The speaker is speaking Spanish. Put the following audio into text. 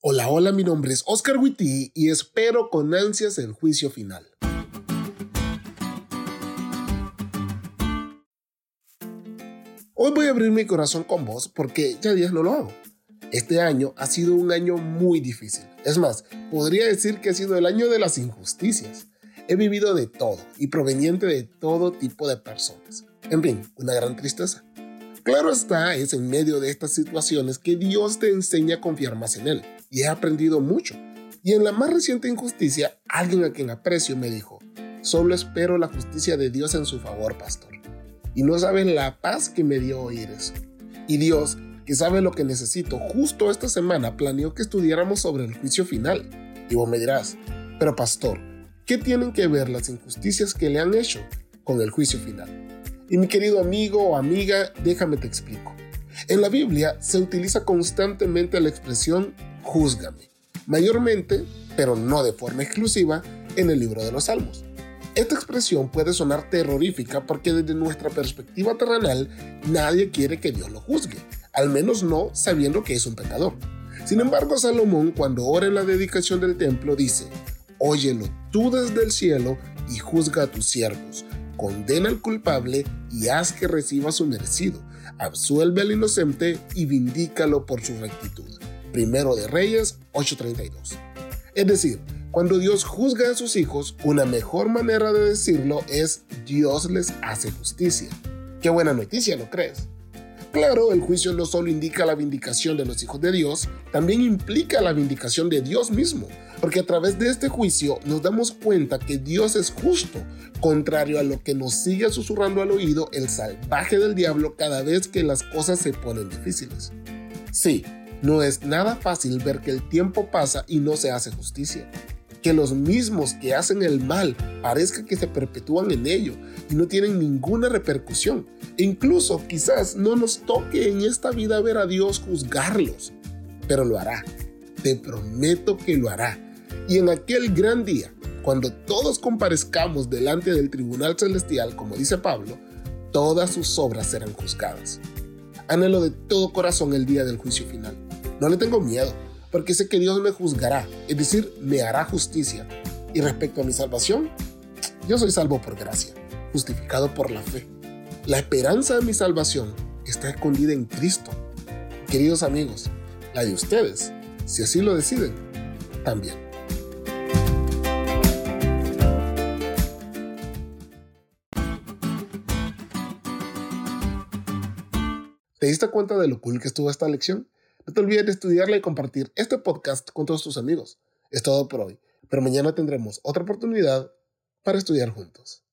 Hola, hola, mi nombre es Oscar Witty y espero con ansias el juicio final. Hoy voy a abrir mi corazón con vos porque ya días no lo hago. Este año ha sido un año muy difícil. Es más, podría decir que ha sido el año de las injusticias. He vivido de todo y proveniente de todo tipo de personas. En fin, una gran tristeza. Claro está, es en medio de estas situaciones que Dios te enseña a confiar más en Él y he aprendido mucho. Y en la más reciente injusticia, alguien a quien aprecio me dijo, solo espero la justicia de Dios en su favor, pastor. Y no saben la paz que me dio oír eso. Y Dios, que sabe lo que necesito, justo esta semana planeó que estudiáramos sobre el juicio final. Y vos me dirás, pero pastor, ¿qué tienen que ver las injusticias que le han hecho con el juicio final? Y mi querido amigo o amiga, déjame te explico. En la Biblia se utiliza constantemente la expresión júzgame, mayormente, pero no de forma exclusiva, en el libro de los Salmos. Esta expresión puede sonar terrorífica porque desde nuestra perspectiva terrenal nadie quiere que Dios lo juzgue, al menos no sabiendo que es un pecador. Sin embargo, Salomón cuando ora en la dedicación del templo dice, Óyelo tú desde el cielo y juzga a tus siervos, condena al culpable y haz que reciba su merecido, absuelve al inocente y vindícalo por su rectitud. Primero de Reyes 8:32. Es decir, cuando Dios juzga a sus hijos, una mejor manera de decirlo es Dios les hace justicia. Qué buena noticia, ¿no crees? Claro, el juicio no solo indica la vindicación de los hijos de Dios, también implica la vindicación de Dios mismo, porque a través de este juicio nos damos cuenta que Dios es justo, contrario a lo que nos sigue susurrando al oído el salvaje del diablo cada vez que las cosas se ponen difíciles. Sí, no es nada fácil ver que el tiempo pasa y no se hace justicia. Que los mismos que hacen el mal parezca que se perpetúan en ello y no tienen ninguna repercusión. E incluso quizás no nos toque en esta vida ver a Dios juzgarlos, pero lo hará. Te prometo que lo hará. Y en aquel gran día, cuando todos comparezcamos delante del tribunal celestial, como dice Pablo, todas sus obras serán juzgadas. Anhelo de todo corazón el día del juicio final no le tengo miedo, porque sé que Dios me juzgará, es decir, me hará justicia. Y respecto a mi salvación, yo soy salvo por gracia, justificado por la fe. La esperanza de mi salvación está escondida en Cristo. Queridos amigos, la de ustedes, si así lo deciden, también. ¿Te diste cuenta de lo cool que estuvo esta lección? No te olvides de estudiarla y compartir este podcast con todos tus amigos. Es todo por hoy, pero mañana tendremos otra oportunidad para estudiar juntos.